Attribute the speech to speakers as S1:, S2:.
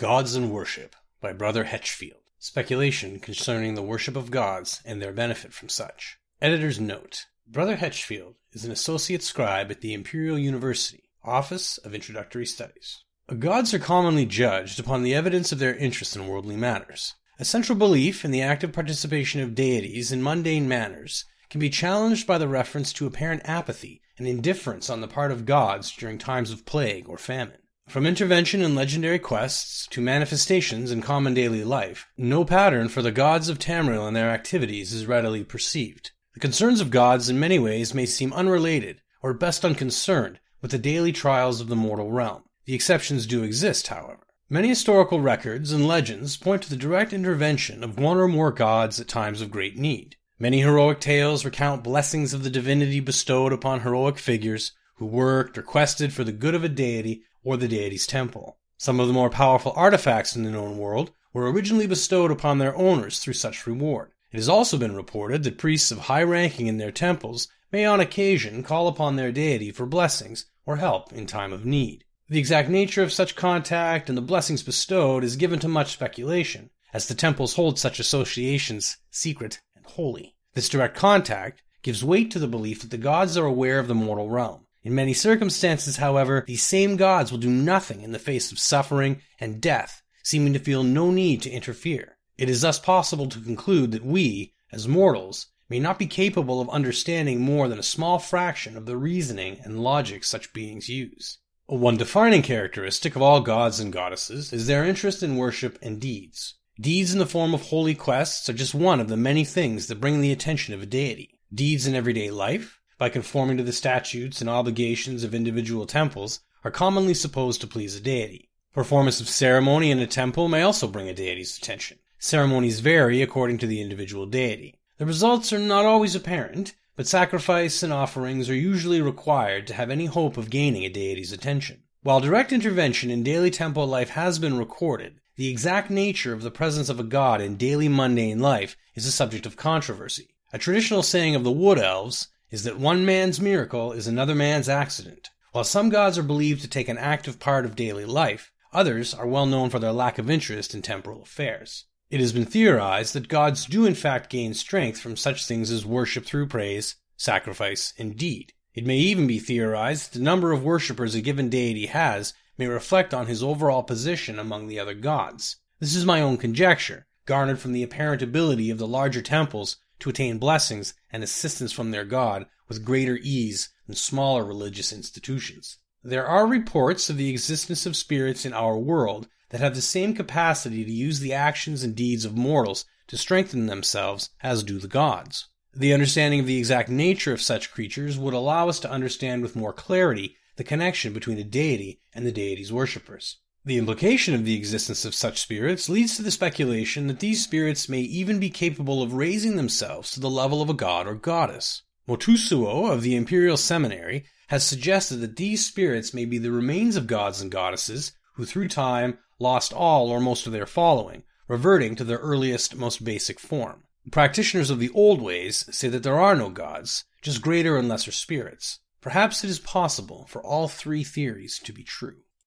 S1: Gods and Worship by Brother Hetchfeld. Speculation concerning the worship of gods and their benefit from such. Editor's note. Brother Hetchfeld is an associate scribe at the Imperial University, Office of Introductory Studies. Gods are commonly judged upon the evidence of their interest in worldly matters. A central belief in the active participation of deities in mundane manners can be challenged by the reference to apparent apathy and indifference on the part of gods during times of plague or famine. From intervention in legendary quests to manifestations in common daily life, no pattern for the gods of Tamriel and their activities is readily perceived. The concerns of gods in many ways may seem unrelated, or best unconcerned, with the daily trials of the mortal realm. The exceptions do exist, however. Many historical records and legends point to the direct intervention of one or more gods at times of great need. Many heroic tales recount blessings of the divinity bestowed upon heroic figures who worked or quested for the good of a deity or the deity's temple. Some of the more powerful artifacts in the known world were originally bestowed upon their owners through such reward. It has also been reported that priests of high ranking in their temples may on occasion call upon their deity for blessings or help in time of need. The exact nature of such contact and the blessings bestowed is given to much speculation, as the temples hold such associations secret and holy. This direct contact gives weight to the belief that the gods are aware of the mortal realm, in many circumstances, however, these same gods will do nothing in the face of suffering and death, seeming to feel no need to interfere. It is thus possible to conclude that we, as mortals, may not be capable of understanding more than a small fraction of the reasoning and logic such beings use. One defining characteristic of all gods and goddesses is their interest in worship and deeds. Deeds in the form of holy quests are just one of the many things that bring the attention of a deity. Deeds in everyday life, by conforming to the statutes and obligations of individual temples, are commonly supposed to please a deity. Performance of ceremony in a temple may also bring a deity's attention. Ceremonies vary according to the individual deity. The results are not always apparent, but sacrifice and offerings are usually required to have any hope of gaining a deity's attention. While direct intervention in daily temple life has been recorded, the exact nature of the presence of a god in daily mundane life is a subject of controversy. A traditional saying of the Wood Elves is that one man's miracle is another man's accident. While some gods are believed to take an active part of daily life, others are well known for their lack of interest in temporal affairs. It has been theorized that gods do in fact gain strength from such things as worship through praise, sacrifice, and deed. It may even be theorized that the number of worshippers a given deity has may reflect on his overall position among the other gods. This is my own conjecture, garnered from the apparent ability of the larger temples to attain blessings and assistance from their God with greater ease than smaller religious institutions. There are reports of the existence of spirits in our world that have the same capacity to use the actions and deeds of mortals to strengthen themselves as do the gods. The understanding of the exact nature of such creatures would allow us to understand with more clarity the connection between a deity and the deity's worshippers. The implication of the existence of such spirits leads to the speculation that these spirits may even be capable of raising themselves to the level of a god or goddess. Motasso of the Imperial Seminary has suggested that these spirits may be the remains of gods and goddesses who through time lost all or most of their following, reverting to their earliest, most basic form. Practitioners of the old ways say that there are no gods, just greater and lesser spirits. Perhaps it is possible for all three theories to be true.